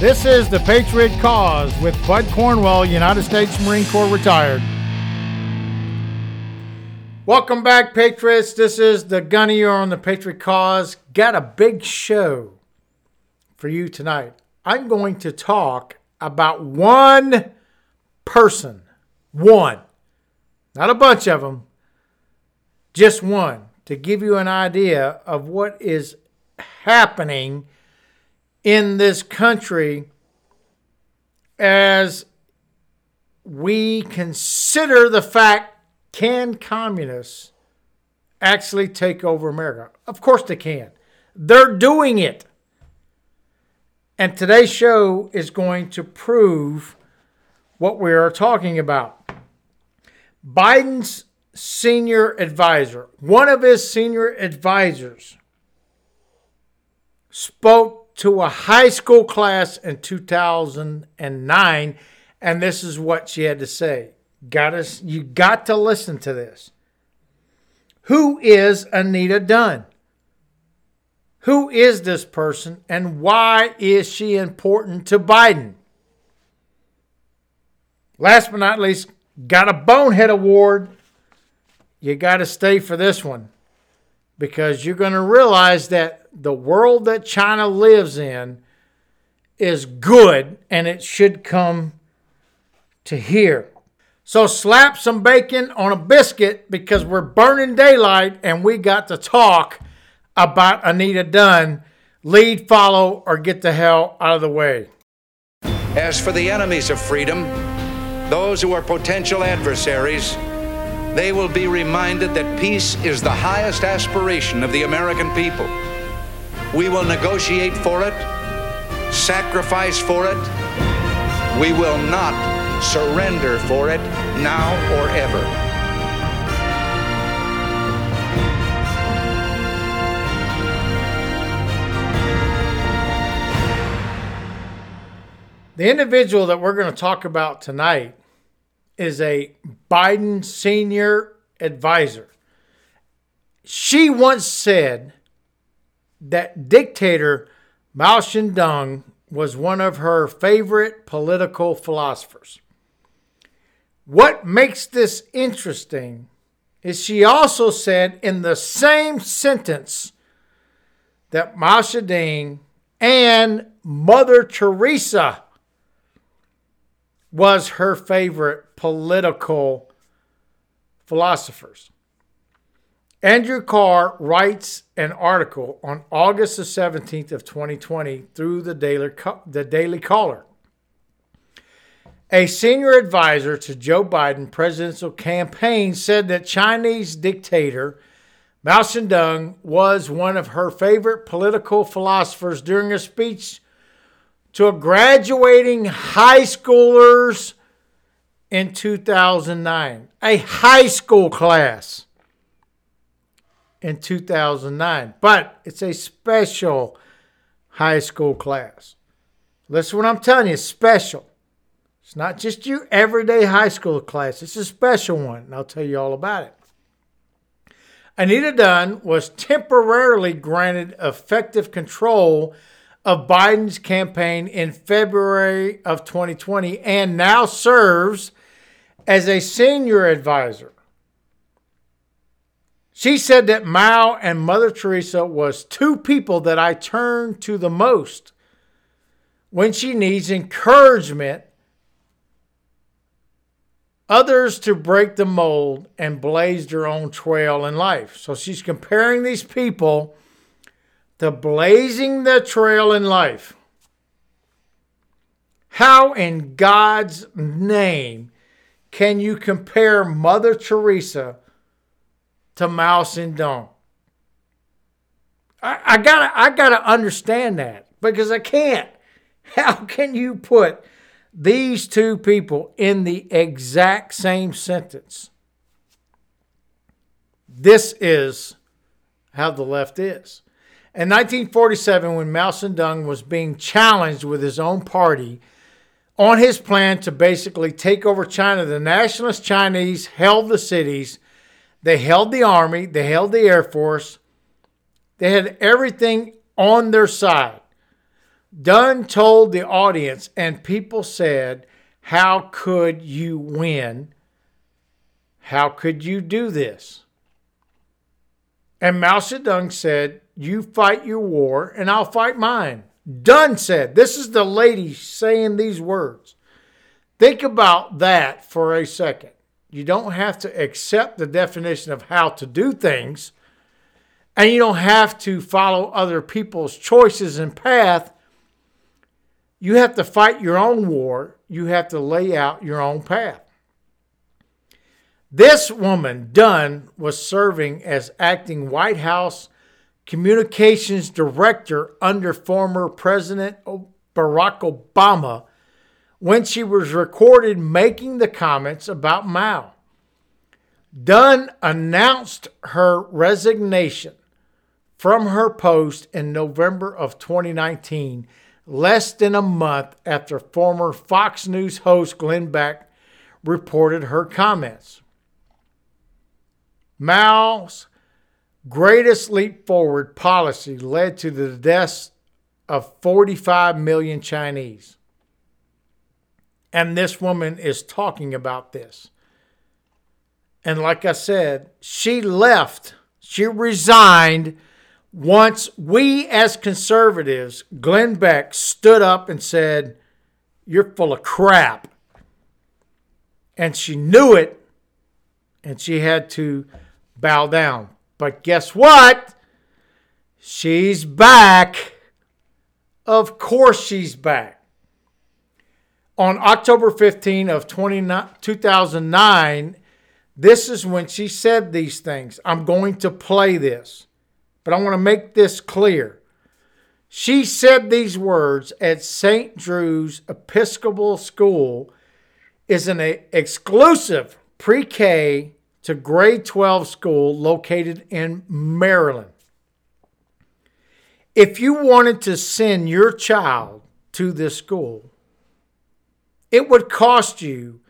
This is the Patriot Cause with Bud Cornwell, United States Marine Corps retired. Welcome back, Patriots. This is the Gunny on the Patriot Cause. Got a big show for you tonight. I'm going to talk about one person. One. Not a bunch of them, just one, to give you an idea of what is happening in this country as we consider the fact can communists actually take over America? Of course they can. They're doing it. And today's show is going to prove what we are talking about. Biden's senior advisor, one of his senior advisors, spoke to a high school class in 2009, and this is what she had to say. Got us, you got to listen to this. Who is Anita Dunn? Who is this person and why is she important to Biden? Last but not least, got a Bonehead Award. You got to stay for this one because you're going to realize that the world that China lives in is good and it should come to here. So slap some bacon on a biscuit because we're burning daylight and we got to talk about Anita Dunn. Lead, follow, or get the hell out of the way. As for the enemies of freedom, those who are potential adversaries, they will be reminded that peace is the highest aspiration of the American people. We will negotiate for it, sacrifice for it. We will not surrender for it now or ever. The individual that we're going to talk about tonight is a Biden senior advisor. She once said that dictator Mao Zedong was one of her favorite political philosophers. What makes this interesting is she also said in the same sentence that Mao Zedong and Mother Teresa was her favorite political philosophers. Andrew Kerr writes an article on August the 17th of 2020 through the Daily, the Daily Caller. A senior advisor to Joe Biden presidential campaign said that Chinese dictator Mao Zedong was one of her favorite political philosophers during a speech to a graduating high schoolers in 2009. A high school class in 2009, but it's a special high school class. Listen what I'm telling you, special. It's not just your everyday high school class, it's a special one, and I'll tell you all about it. Anita Dunn was temporarily granted effective control of Biden's campaign in February of 2020 and now serves as a senior advisor she said that Mao and Mother Teresa was two people that I turn to the most when she needs encouragement, others to break the mold and blaze their own trail in life. So she's comparing these people to blazing the trail in life. How in God's name can you compare Mother Teresa to Mao Zedong. I, I gotta I gotta understand that because I can't. How can you put these two people in the exact same sentence? This is how the left is. In 1947, when Mao Zedong was being challenged with his own party on his plan to basically take over China, the nationalist Chinese held the cities They held the Army, they held the Air Force, they had everything on their side. Dunn told the audience, and people said, How could you win? How could you do this? And Mao Zedong said, You fight your war, and I'll fight mine. Dunn said, This is the lady saying these words. Think about that for a second. You don't have to accept the definition of how to do things, and you don't have to follow other people's choices and path. You have to fight your own war. You have to lay out your own path. This woman, Dunn, was serving as acting White House communications director under former President Barack Obama when she was recorded making the comments about Mao. Dunn announced her resignation from her post in November of 2019, less than a month after former Fox News host Glenn Beck reported her comments. Mao's greatest leap forward policy led to the deaths of 45 million Chinese. And this woman is talking about this. And like I said, she left, she resigned once we as conservatives, Glenn Beck stood up and said, You're full of crap. And she knew it, and she had to bow down. But guess what? She's back. Of course she's back. On October 15 of 2009, this is when she said these things. I'm going to play this, but I want to make this clear. She said these words at St. Andrew's Episcopal School is an exclusive pre-K to grade 12 school located in Maryland. If you wanted to send your child to this school, it would cost you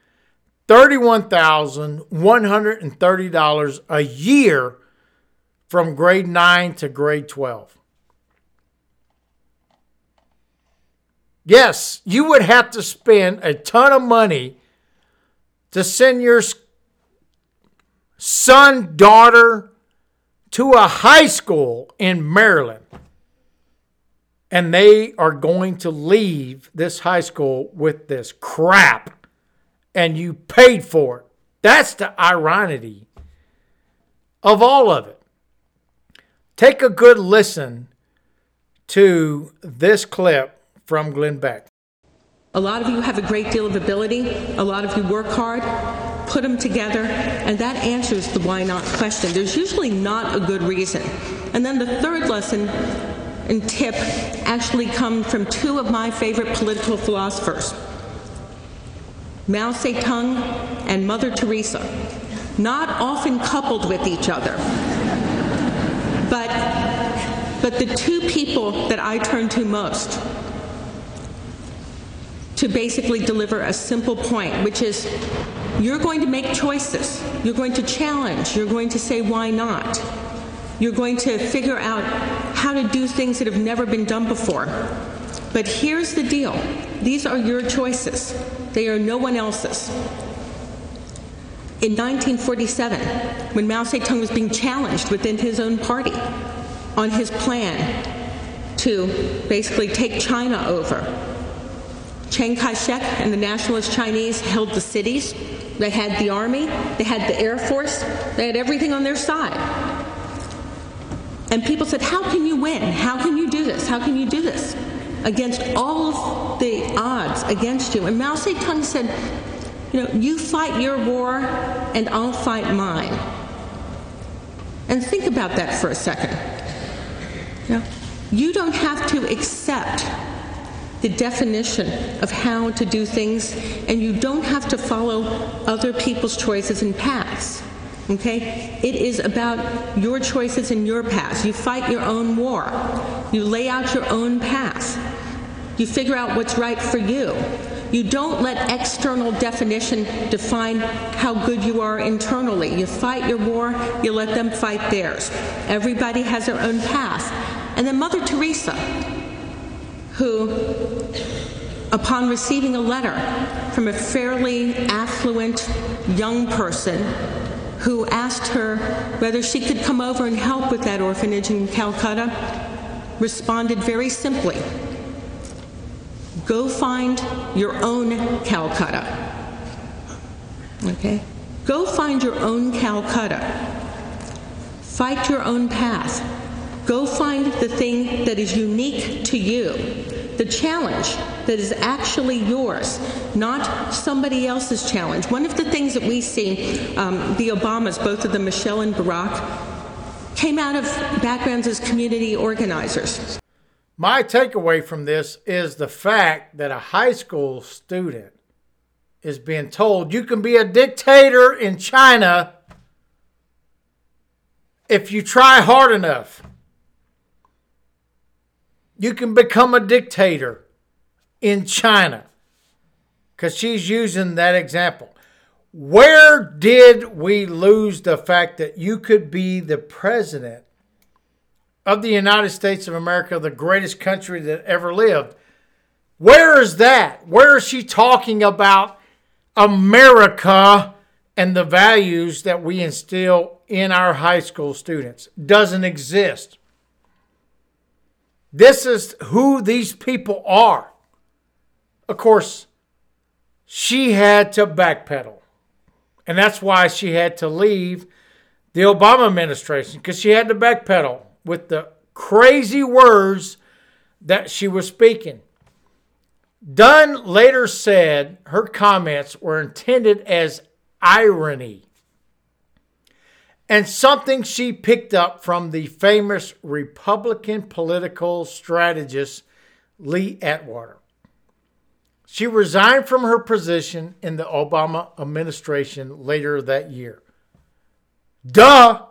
$31,130 a year from grade 9 to grade 12. Yes, you would have to spend a ton of money to send your son, daughter to a high school in Maryland. And they are going to leave this high school with this crap, and you paid for it. That's the irony of all of it. Take a good listen to this clip from Glenn Beck. A lot of you have a great deal of ability, a lot of you work hard put them together, and that answers the why not question. There's usually not a good reason. And then the third lesson and tip actually come from two of my favorite political philosophers, Mao Zedong and Mother Teresa, not often coupled with each other. But, but the two people that I turn to most to basically deliver a simple point, which is you're going to make choices. You're going to challenge. You're going to say, why not? You're going to figure out how to do things that have never been done before. But here's the deal these are your choices, they are no one else's. In 1947, when Mao Zedong was being challenged within his own party on his plan to basically take China over, Chiang Kai shek and the nationalist Chinese held the cities, they had the army, they had the air force, they had everything on their side. And people said, How can you win? How can you do this? How can you do this? Against all of the odds against you. And Mao Zedong said, You know, you fight your war and I'll fight mine. And think about that for a second. You, know, you don't have to accept the definition of how to do things, and you don't have to follow other people's choices and paths. Okay? It is about your choices and your paths. You fight your own war. You lay out your own path. You figure out what's right for you. you don't let external definition define how good you are internally. You fight your war, you let them fight theirs. Everybody has their own path. And then Mother Teresa, who, upon receiving a letter from a fairly affluent young person who asked her whether she could come over and help with that orphanage in Calcutta, responded very simply Go find your own Calcutta. Okay? Go find your own Calcutta. Fight your own path. Go find the thing that is unique to you, the challenge that is actually yours, not somebody else's challenge. One of the things that we see, um, the Obamas, both of them, Michelle and Barack, came out of backgrounds as community organizers. My takeaway from this is the fact that a high school student is being told you can be a dictator in China if you try hard enough you can become a dictator in China. Because she's using that example. Where did we lose the fact that you could be the president of the United States of America, the greatest country that ever lived? Where is that? Where is she talking about America and the values that we instill in our high school students? Doesn't exist. This is who these people are. Of course, she had to backpedal. And that's why she had to leave the Obama administration because she had to backpedal with the crazy words that she was speaking. Dunn later said her comments were intended as irony and something she picked up from the famous Republican political strategist Lee Atwater. She resigned from her position in the Obama administration later that year. Duh!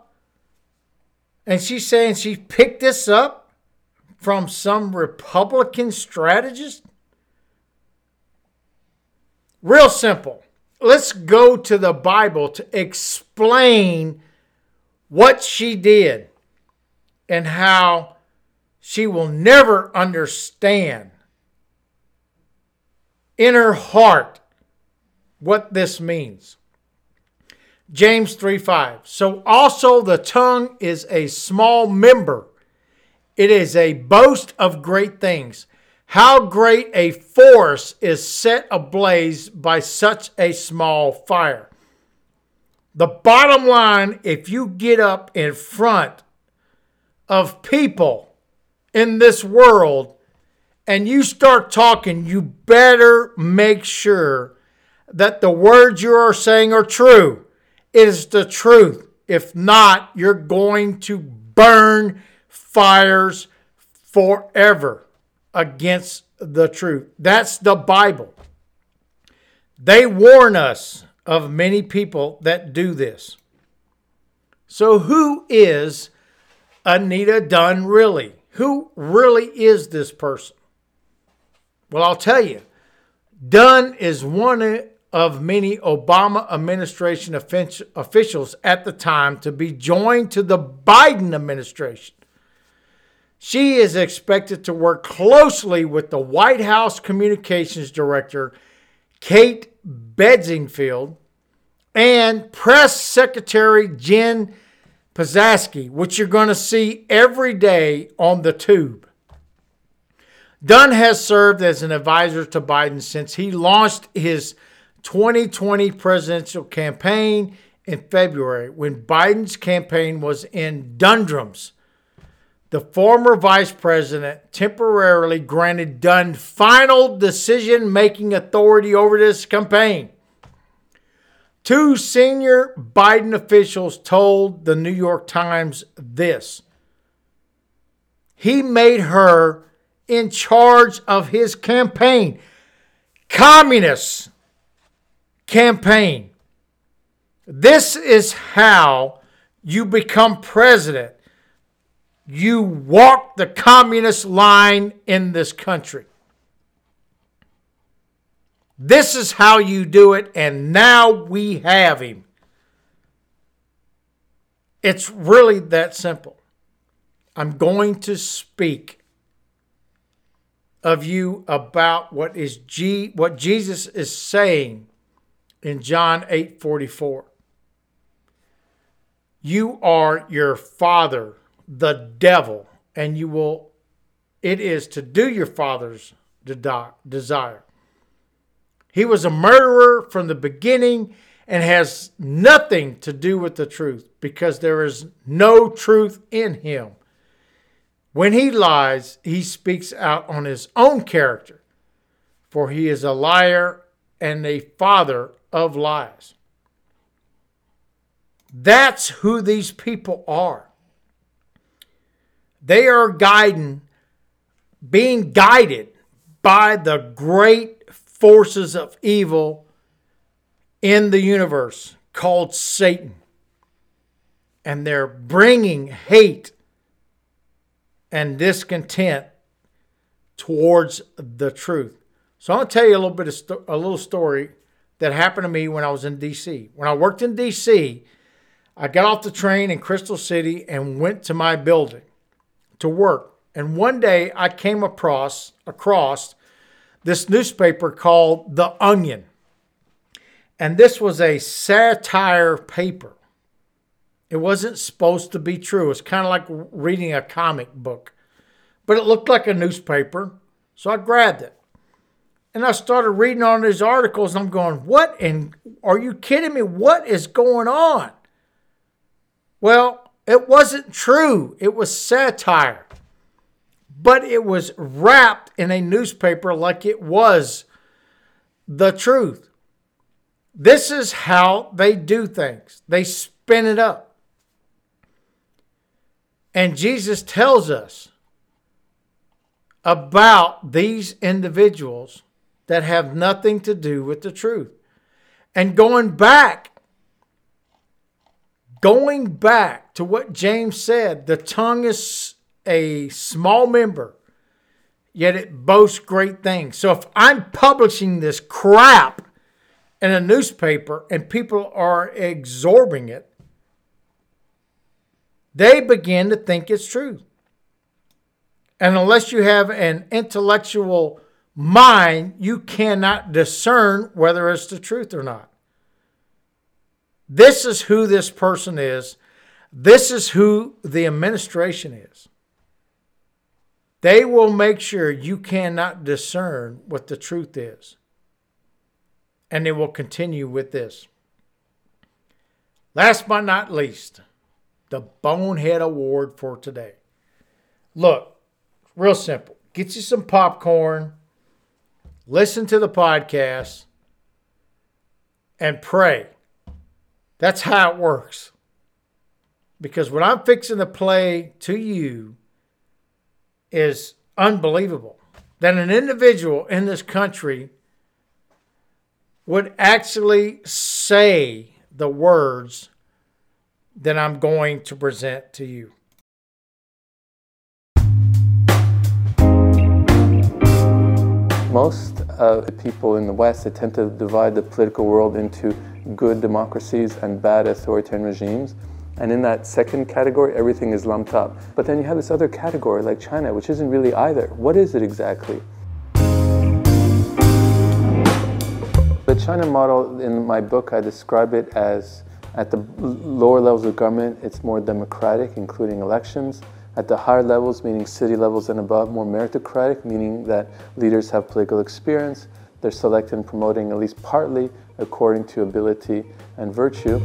And she's saying she picked this up from some Republican strategist? Real simple. Let's go to the Bible to explain what she did and how she will never understand in her heart what this means. James 3 5. So also the tongue is a small member, it is a boast of great things. How great a force is set ablaze by such a small fire. The bottom line if you get up in front of people in this world and you start talking, you better make sure that the words you are saying are true. It is the truth. If not, you're going to burn fires forever against the truth. That's the Bible. They warn us of many people that do this. So, who is Anita Dunn really? Who really is this person? Well, I'll tell you. Dunn is one of many Obama administration officials at the time to be joined to the Biden administration. She is expected to work closely with the White House Communications Director, Kate Bedingfield, and Press Secretary Jen Psaki, which you're going to see every day on the tube. Dunn has served as an advisor to Biden since he launched his 2020 presidential campaign in February when Biden's campaign was in doldrums. The former vice president temporarily granted Dunn final decision making authority over this campaign. Two senior Biden officials told the New York Times this he made her in charge of his campaign. Communist campaign. This is how you become president you walk the communist line in this country. This is how you do it, and now we have him. It's really that simple. I'm going to speak of you about what is G, what Jesus is saying in John 8:44. You are your father, the devil, and you will it is to do your father's desire. He was a murderer from the beginning and has nothing to do with the truth because there is no truth in him. When he lies, he speaks out on his own character, for he is a liar and a father of lies. That's who these people are. They are guiding, being guided by the great forces of evil in the universe called Satan. And they're bringing hate and discontent towards the truth. So I'm going to tell you a little bit of sto- a little story that happened to me when I was in DC. When I worked in DC, I got off the train in Crystal City and went to my building to work. And one day I came across across this newspaper called The Onion. And this was a satire paper. It wasn't supposed to be true. It's kind of like reading a comic book. But it looked like a newspaper, so I grabbed it. And I started reading on these articles, and I'm going, What? And are you kidding me? What is going on? Well, it wasn't true, it was satire. But it was wrapped in a newspaper like it was the truth. This is how they do things, they spin it up. And Jesus tells us about these individuals that have nothing to do with the truth. And going back going back to what James said, the tongue is a small member, yet it boasts great things. So if I'm publishing this crap in a newspaper and people are absorbing it, they begin to think it's true. And unless you have an intellectual mind, you cannot discern whether it's the truth or not. This is who this person is. This is who the administration is. They will make sure you cannot discern what the truth is. And they will continue with this. Last but not least, the Bonehead Award for today. Look, real simple. Get you some popcorn, listen to the podcast, and pray that's how it works. Because what I'm fixing to play to you is unbelievable. That an individual in this country would actually say the words that I'm going to present to you. Most of the people in the West attempt to divide the political world into good democracies and bad authoritarian regimes. And in that second category, everything is lumped up. But then you have this other category like China, which isn't really either. What is it exactly? The China model, in my book, I describe it as at the lower levels of government, it's more democratic, including elections. At the higher levels, meaning city levels and above, more meritocratic, meaning that leaders have political experience. They're selected and promoting at least partly according to ability and virtue.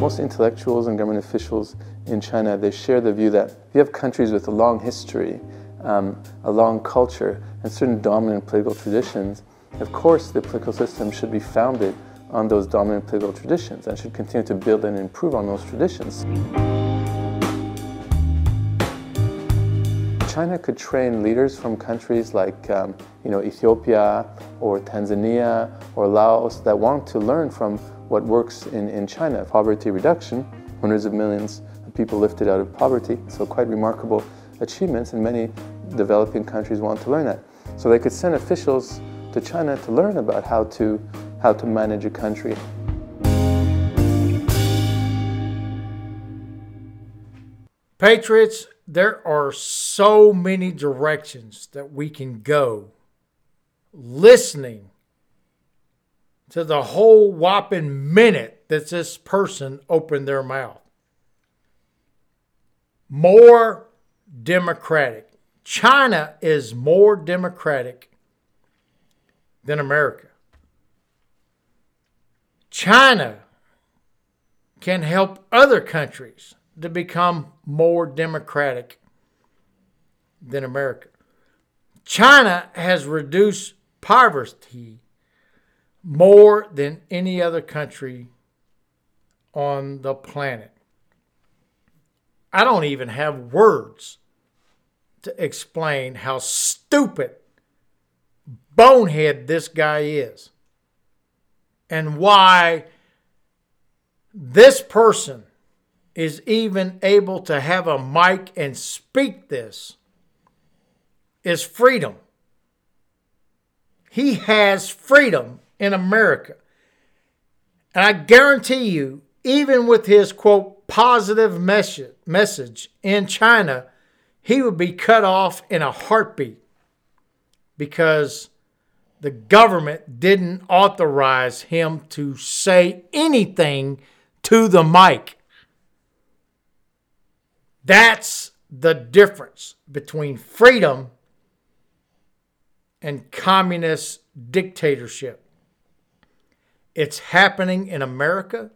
Most intellectuals and government officials in China, they share the view that you have countries with a long history, um, a long culture, and certain dominant political traditions, of course the political system should be founded on those dominant political traditions and should continue to build and improve on those traditions. China could train leaders from countries like um, you know, Ethiopia or Tanzania or Laos that want to learn from what works in, in China. Poverty reduction, hundreds of millions of people lifted out of poverty, so quite remarkable achievements and many developing countries want to learn that. So they could send officials to China to learn about how to, how to manage a country. Patriots, there are so many directions that we can go listening to the whole whopping minute that this person opened their mouth. More democratic. China is more democratic than America. China can help other countries to become more democratic than America. China has reduced poverty more than any other country on the planet. I don't even have words to explain how stupid, bonehead this guy is and why this person is even able to have a mic and speak this is freedom. He has freedom in America. And I guarantee you, even with his quote positive message, message in China, he would be cut off in a heartbeat because the government didn't authorize him to say anything to the mic. That's the difference between freedom and communist dictatorship. It's happening in America.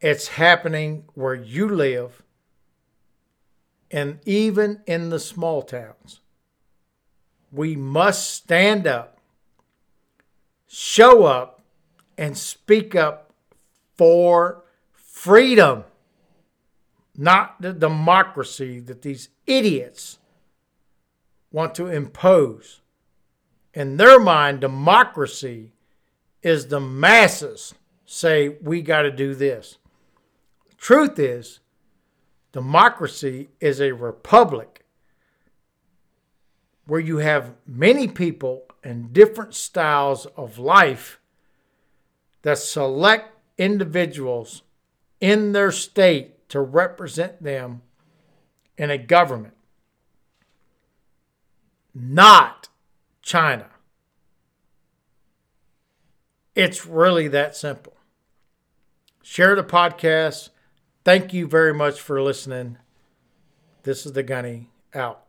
It's happening where you live, and even in the small towns. We must stand up, show up, and speak up for freedom not the democracy that these idiots want to impose. In their mind, democracy is the masses say, we got to do this. Truth is, democracy is a republic where you have many people and different styles of life that select individuals in their state to represent them in a government, not China. It's really that simple. Share the podcast. Thank you very much for listening. This is the Gunny out.